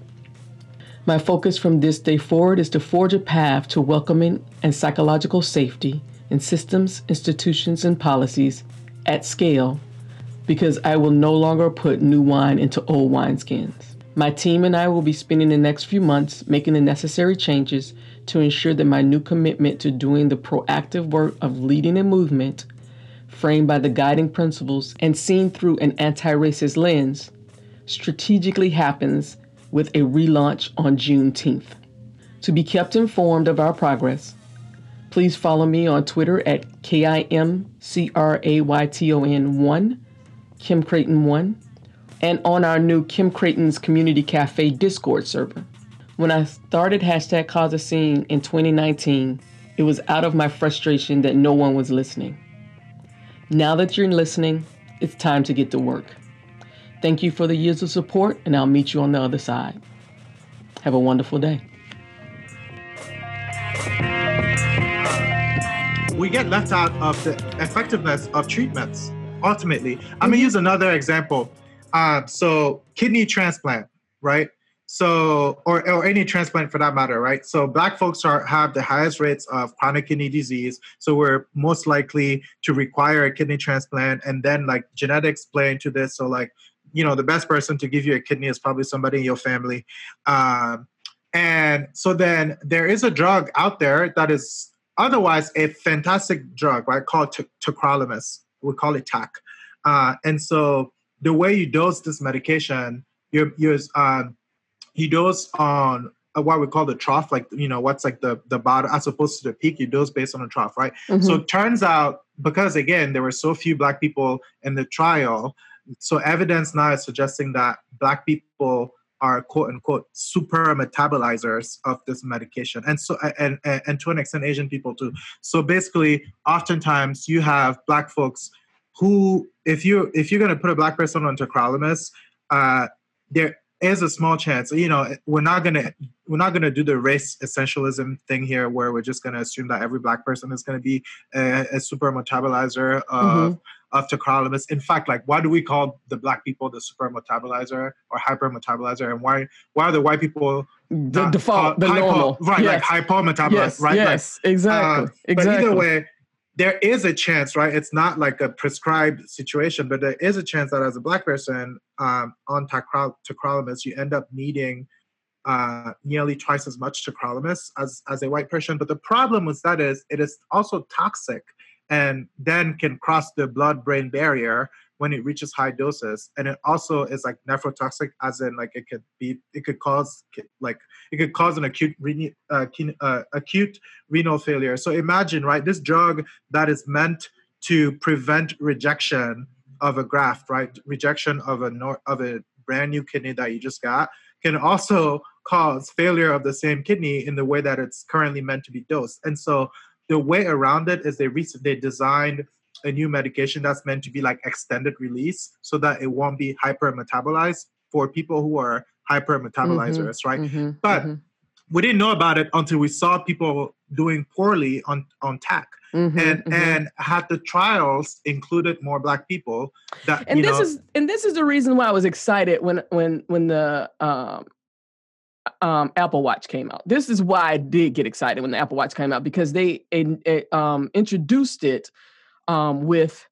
My focus from this day forward is to forge a path to welcoming and psychological safety in systems, institutions, and policies at scale because I will no longer put new wine into old wineskins. My team and I will be spending the next few months making the necessary changes to ensure that my new commitment to doing the proactive work of leading a movement, framed by the guiding principles and seen through an anti racist lens, strategically happens with a relaunch on Juneteenth. To be kept informed of our progress, please follow me on Twitter at KIMCRAYTON1 Kim Crayton 1, and on our new Kim Crayton's Community Cafe Discord server. When I started hashtag Cause a Scene in 2019, it was out of my frustration that no one was listening. Now that you're listening, it's time to get to work. Thank you for the years of support, and I'll meet you on the other side. Have a wonderful day. we get left out of the effectiveness of treatments ultimately i'm gonna use another example. Uh, so kidney transplant right? So or, or any transplant for that matter right? So black folks are have the highest rates of chronic kidney disease. So we're most likely to require a kidney transplant and then like genetics play into this. So like you know the best person to give you a kidney is probably somebody in your family. Um, and so then there is a drug out there that is otherwise a fantastic drug, right? Called t- tacrolimus. We call it TAC. Uh, and so the way you dose this medication, you use um, you dose on what we call the trough, like you know what's like the the bottom as opposed to the peak. You dose based on the trough, right? So it turns out because again there were so few black people in the trial, so evidence now is suggesting that black people are quote unquote super metabolizers of this medication. And so and, and and to an extent asian people too. So basically oftentimes you have black folks who if you if you're going to put a black person on tacrolimus uh there is a small chance you know we're not going to we're not going to do the race essentialism thing here where we're just going to assume that every black person is going to be a, a super metabolizer of of tacrolimus. In fact, like why do we call the black people the super metabolizer or hyper metabolizer, and why why are the white people the default, the hypo, normal, right? Yes. Like hypo metabolizer, yes. right? Yes, like, exactly, uh, exactly. But either way, there is a chance, right? It's not like a prescribed situation, but there is a chance that as a black person um, on tacrolimus, you end up needing uh, nearly twice as much tacrolimus as, as a white person. But the problem with that is it is also toxic and then can cross the blood-brain barrier when it reaches high doses. And it also is like nephrotoxic as in like it could be it could cause like it could cause an acute uh, uh, acute renal failure. So imagine right this drug that is meant to prevent rejection of a graft right? Rejection of a nor- of a brand new kidney that you just got can also cause failure of the same kidney in the way that it's currently meant to be dosed. And so the way around it is they re- they designed a new medication that's meant to be like extended release so that it won't be hyper metabolized for people who are hyper metabolizers, mm-hmm, right? Mm-hmm, but mm-hmm. we didn't know about it until we saw people doing poorly on on TAC. Mm-hmm, and mm-hmm. and had the trials included more black people that and this know, is and this is the reason why I was excited when when when the um um, Apple Watch came out. This is why I did get excited when the Apple Watch came out because they um, introduced it um, with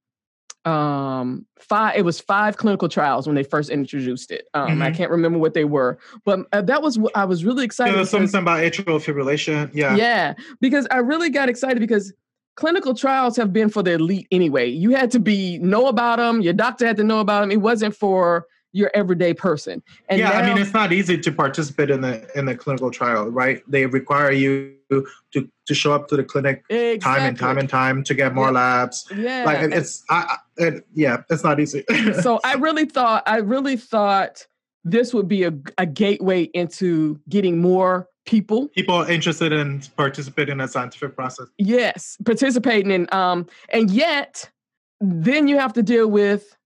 um, five. It was five clinical trials when they first introduced it. Um, mm-hmm. I can't remember what they were, but uh, that was I was really excited. There was because, something about atrial fibrillation. Yeah, yeah, because I really got excited because clinical trials have been for the elite anyway. You had to be know about them. Your doctor had to know about them. It wasn't for your everyday person. And yeah, now, I mean, it's not easy to participate in the in the clinical trial, right? They require you to to show up to the clinic exactly. time and time and time to get more yeah. labs. Yeah, like it's I, it, yeah, it's not easy. [LAUGHS] so I really thought I really thought this would be a, a gateway into getting more people people interested in participating in a scientific process yes participating in um and yet then you have to deal with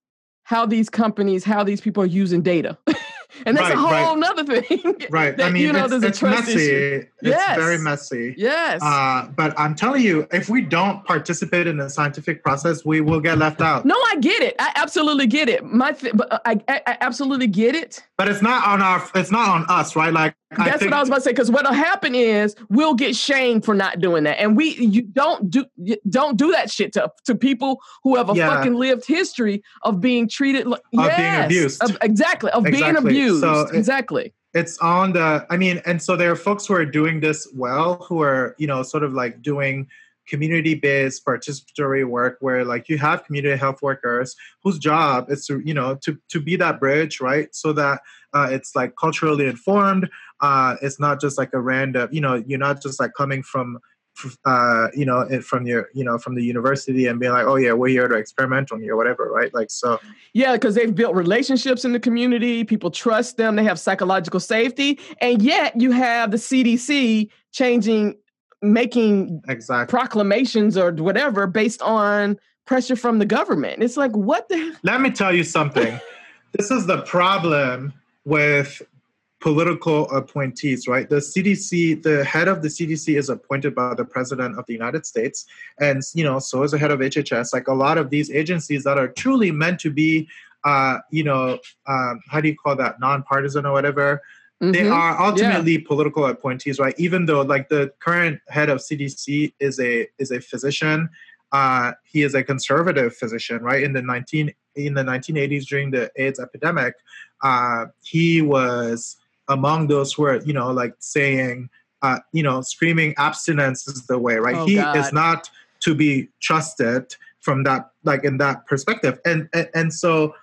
how these companies, how these people are using data. [LAUGHS] and that's right, a whole [LAUGHS] right. other thing. Right. that, I mean, you know, it's, it's messy. Issue. It's yes. very messy. Yes. Uh, but I'm telling you, if we don't participate in the scientific process, we will get left out. No, I get it. I absolutely get it. My, th- uh, I, I, I absolutely get it. But it's not on our. It's not on us, right? Like that's think, what I was about to say. Because what'll happen is we'll get shamed for not doing that, and we you don't do you don't do that shit to to people who have a yeah. fucking lived history of being treated like of yes, being abused. Of, exactly of exactly. being abused. So exactly. it's on the. I mean, and so there are folks who are doing this well, who are you know sort of like doing community-based participatory work where like you have community health workers whose job is to you know to to be that bridge right so that uh, it's like culturally informed uh, it's not just like a random you know you're not just like coming from uh, you know from your you know from the university and being like oh yeah we're here to experiment on you or whatever right like so yeah because they've built relationships in the community people trust them they have psychological safety and yet you have the cdc changing making exactly. proclamations or whatever based on pressure from the government. It's like, what the? Let me tell you something. [LAUGHS] this is the problem with political appointees, right? The CDC, the head of the CDC is appointed by the president of the United States. And, you know, so is the head of HHS. Like a lot of these agencies that are truly meant to be, uh, you know, um, how do you call that, nonpartisan or whatever, Mm-hmm. They are ultimately yeah. political appointees, right? Even though like the current head of CDC is a is a physician, uh, he is a conservative physician, right? In the nineteen in the nineteen eighties during the AIDS epidemic, uh, he was among those who are, you know like saying uh, you know screaming abstinence is the way, right? Oh, he God. is not to be trusted from that like in that perspective, and and, and so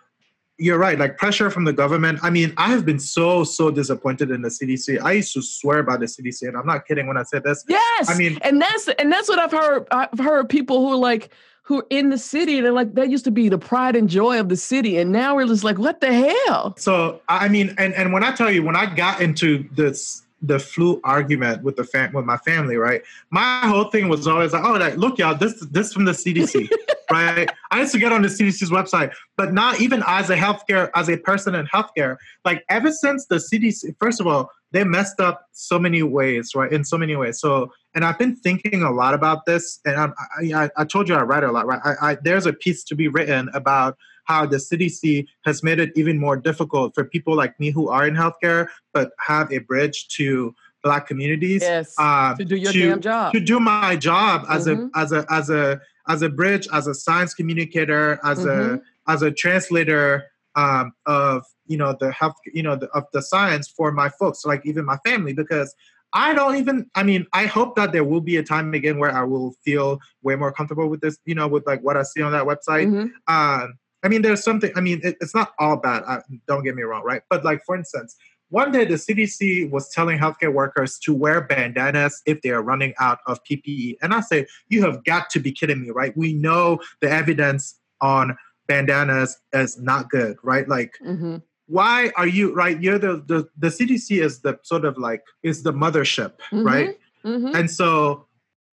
you're right. Like pressure from the government. I mean, I have been so so disappointed in the CDC. I used to swear by the CDC, and I'm not kidding when I say this. Yes. I mean, and that's and that's what I've heard. I've heard people who are like who are in the city. They're like that used to be the pride and joy of the city, and now we're just like, what the hell? So I mean, and and when I tell you, when I got into this the flu argument with the fam- with my family, right? My whole thing was always like, oh, like, look, y'all, this this from the CDC, [LAUGHS] right? I used to get on the CDC's website, but not even as a healthcare, as a person in healthcare, like ever since the CDC, first of all, they messed up so many ways, right? In so many ways. So and I've been thinking a lot about this. And I'm, I, I told you I write a lot, right? I, I, there's a piece to be written about how the CDC has made it even more difficult for people like me who are in healthcare but have a bridge to black communities yes, uh, to do your to, damn job to do my job as mm-hmm. a as a as a as a bridge as a science communicator as mm-hmm. a as a translator um, of you know the health you know the, of the science for my folks like even my family because I don't even. I mean, I hope that there will be a time again where I will feel way more comfortable with this. You know, with like what I see on that website. Mm-hmm. Um, I mean, there's something. I mean, it, it's not all bad. I, don't get me wrong, right? But like, for instance, one day the CDC was telling healthcare workers to wear bandanas if they are running out of PPE, and I say, you have got to be kidding me, right? We know the evidence on bandanas is not good, right? Like. Mm-hmm why are you right you're the, the the cdc is the sort of like is the mothership mm-hmm, right? Mm-hmm. and so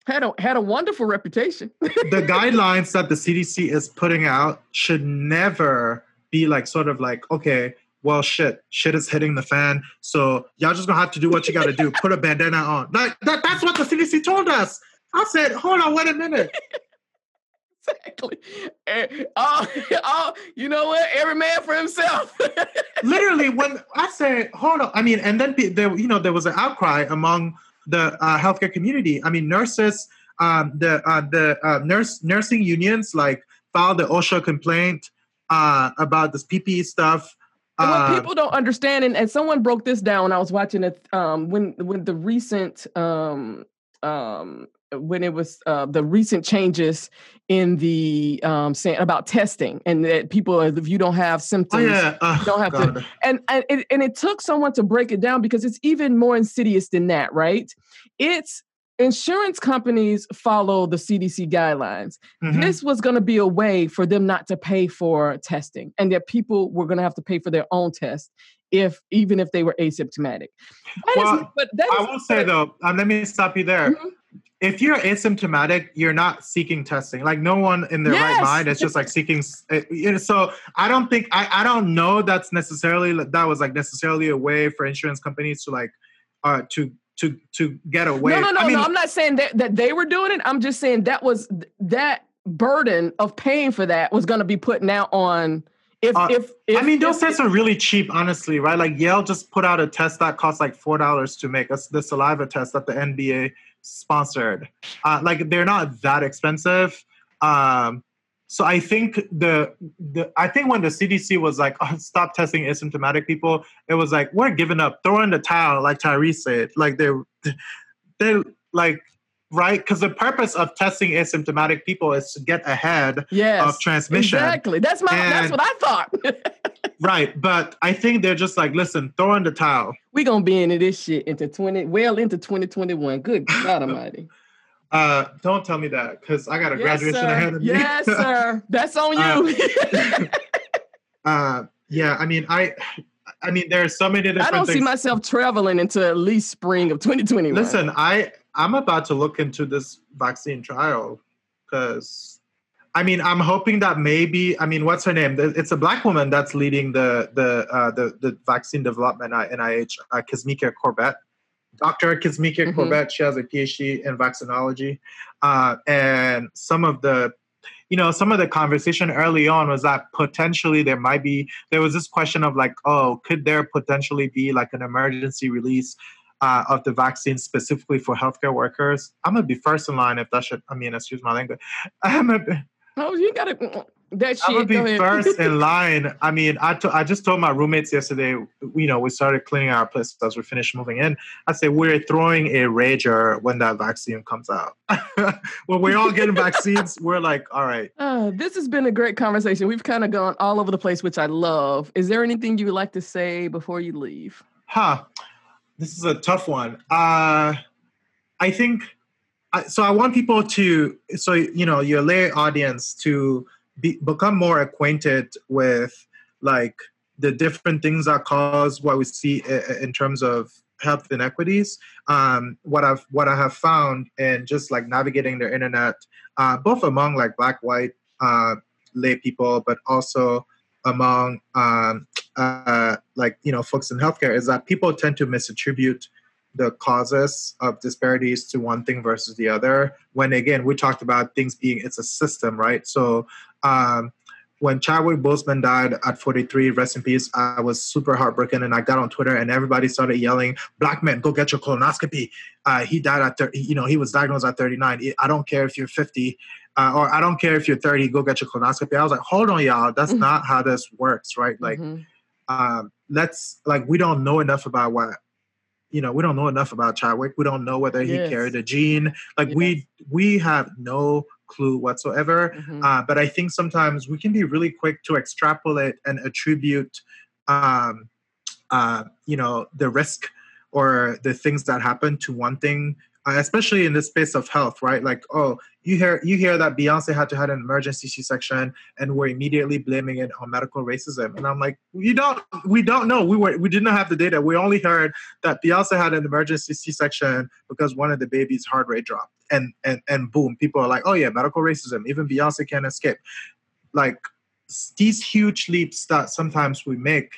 had a had a wonderful reputation. [LAUGHS] the guidelines that the cdc is putting out should never be like sort of like okay well shit shit is hitting the fan so y'all just gonna have to do what you gotta do put a bandana on. That, that that's what the cdc told us. I said hold on wait a minute exactly. And, oh, [LAUGHS] oh, you know what? Every man for himself. [LAUGHS] Literally, when I say, hold on, I mean, and then there, you know, there was an outcry among the uh, healthcare community. I mean, nurses, um, the uh, the uh, nurse nursing unions like filed the OSHA complaint uh, about this PPE stuff. what uh, people don't understand, and, and someone broke this down I was watching it um, when when the recent um, um, when it was uh, the recent changes in the um, saying about testing and that people if you don't have symptoms oh, yeah. oh, don't have God. to and and it, and it took someone to break it down because it's even more insidious than that right it's insurance companies follow the CDC guidelines. Mm-hmm. This was going to be a way for them not to pay for testing and that people were going to have to pay for their own test if even if they were asymptomatic. That well, is, but that I will say though, um, let me stop you there. Mm-hmm if you're asymptomatic, you're not seeking testing. Like no one in their yes. right mind is just like seeking. Eh, so I don't think I, I don't know that's necessarily that was like necessarily a way for insurance companies to like uh to to to get away. No, no, no, I mean, no. I'm not saying that that they were doing it. I'm just saying that was that burden of paying for that was going to be put now on. If, uh, if, if, I mean, those tests are really cheap, honestly, right? Like Yale just put out a test that costs like four dollars to make. Us the saliva test that the NBA sponsored. Uh, like they're not that expensive. Um, so I think the the I think when the CDC was like, [LAUGHS] oh, stop testing asymptomatic people, it was like we're giving up, throwing the towel, like Tyrese said. Like they're [LAUGHS] they're like right because the purpose of testing asymptomatic people is to get ahead yes, of transmission. Exactly. That's my. And, that's what I thought. [LAUGHS] right, but I think they're just like, listen, throw in the towel. We gonna be into this shit into twenty, well into twenty twenty one. Good God [LAUGHS] Almighty. Uh, don't tell me that because I got a yes, graduation sir. ahead of me. Yes, [LAUGHS] sir. That's on you. Uh, uh, yeah, I mean, I, I mean, there are so many different. I don't things. see myself traveling into at least spring of 2021. Listen, I, I'm about to look into this vaccine trial because I mean, I'm hoping that maybe. I mean, what's her name? It's a black woman that's leading the the uh, the, the vaccine development at NIH, uh, Corbett. Dr. Kizzmekia mm-hmm. Corbett. She has a PhD in vaccinology, uh, and some of the, you know, some of the conversation early on was that potentially there might be. There was this question of like, oh, could there potentially be like an emergency release uh, of the vaccine specifically for healthcare workers. I'm gonna be first in line if that should. I mean, excuse my language. I'm a, Oh, you gotta mm, that shit. I would be first in [LAUGHS] line. I mean, I, to, I just told my roommates yesterday. You know, we started cleaning our place as we finished moving in. I said we're throwing a rager when that vaccine comes out. [LAUGHS] when we're all getting vaccines, we're like, all right. Uh, this has been a great conversation. We've kind of gone all over the place, which I love. Is there anything you would like to say before you leave? Huh. This is a tough one. Uh, I think so I want people to, so you know, your lay audience to be, become more acquainted with like the different things that cause what we see in terms of health inequities. Um, what I've what I have found in just like navigating the internet, uh, both among like black, white, uh, lay people, but also among um, uh, like you know folks in healthcare, is that people tend to misattribute the causes of disparities to one thing versus the other. When again, we talked about things being it's a system, right? So um, when Chadwick Boseman died at 43, rest in peace, I was super heartbroken and I got on Twitter and everybody started yelling, Black men, go get your colonoscopy. Uh, he died at 30, you know, he was diagnosed at 39. I don't care if you're 50 uh, or I don't care if you're 30, go get your colonoscopy. I was like, hold on, y'all, that's mm-hmm. not how this works, right? Like, mm-hmm. Um, let's, like, we don't know enough about what, you know, we don't know enough about Chadwick. We don't know whether yes. he carried a gene. Like, yes. we, we have no clue whatsoever. Mm-hmm. Uh, but I think sometimes we can be really quick to extrapolate and attribute, um, uh, you know, the risk or the things that happen to one thing, especially in the space of health, right? Like, oh, you hear you hear that Beyonce had to have an emergency C-section, and we're immediately blaming it on medical racism. And I'm like, we don't we don't know. We were we didn't have the data. We only heard that Beyonce had an emergency C-section because one of the baby's heart rate dropped and and and boom, people are like, oh yeah, medical racism. Even Beyonce can't escape. Like these huge leaps that sometimes we make,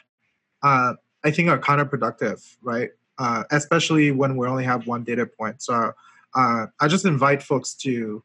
uh, I think are counterproductive, right? Uh, especially when we only have one data point. So uh, I just invite folks to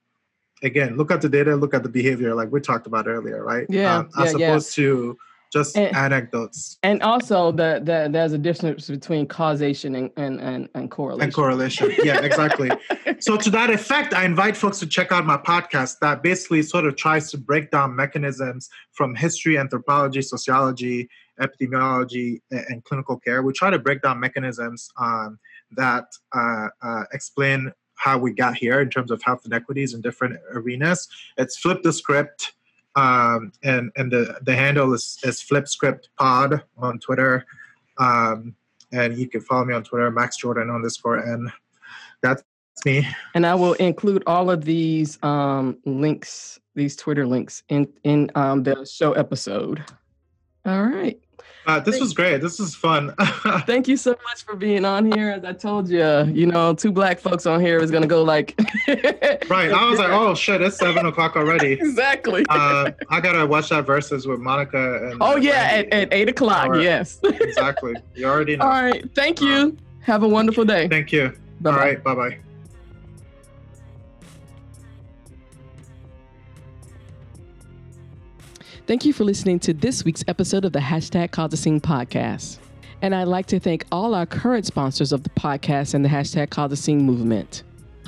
again look at the data, look at the behavior, like we talked about earlier, right? Yeah, um, as yeah, opposed yeah. to just and, anecdotes. And also the, the there's a difference between causation and, and, and, and correlation. And correlation. Yeah, exactly. [LAUGHS] so to that effect, I invite folks to check out my podcast that basically sort of tries to break down mechanisms from history, anthropology, sociology, epidemiology, and, and clinical care. We try to break down mechanisms um, that uh, uh, explain how we got here in terms of health inequities in different arenas. It's flip the script um, and and the the handle is is FlipScript Pod on Twitter, um, and you can follow me on Twitter, Max Jordan underscore and that's me. And I will include all of these um, links, these Twitter links, in in um, the show episode. All right. Uh, this was great. This was fun. [LAUGHS] Thank you so much for being on here. As I told you, you know, two black folks on here is gonna go like. [LAUGHS] right. I was like, oh shit, it's seven o'clock already. [LAUGHS] exactly. Uh, I gotta watch that Verzuz with Monica and. Oh yeah, at, at eight o'clock. Or, yes. exactly. You already know. All right. Thank you. Have a wonderful day. Thank you. Bye-bye. All right. Bye bye. Thank you for listening to this week's episode of the Hashtag Cause a Scene podcast. And I'd like to thank all our current sponsors of the podcast and the Hashtag Cause a Scene movement.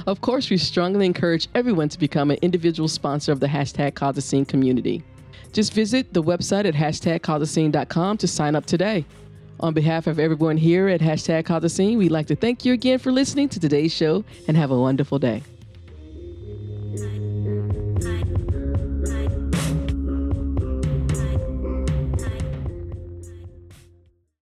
Of course, we strongly encourage everyone to become an individual sponsor of the Hashtag Cause a Scene community. Just visit the website at hashtagcauseascene.com to sign up today. On behalf of everyone here at Hashtag Cause a Scene, we'd like to thank you again for listening to today's show and have a wonderful day.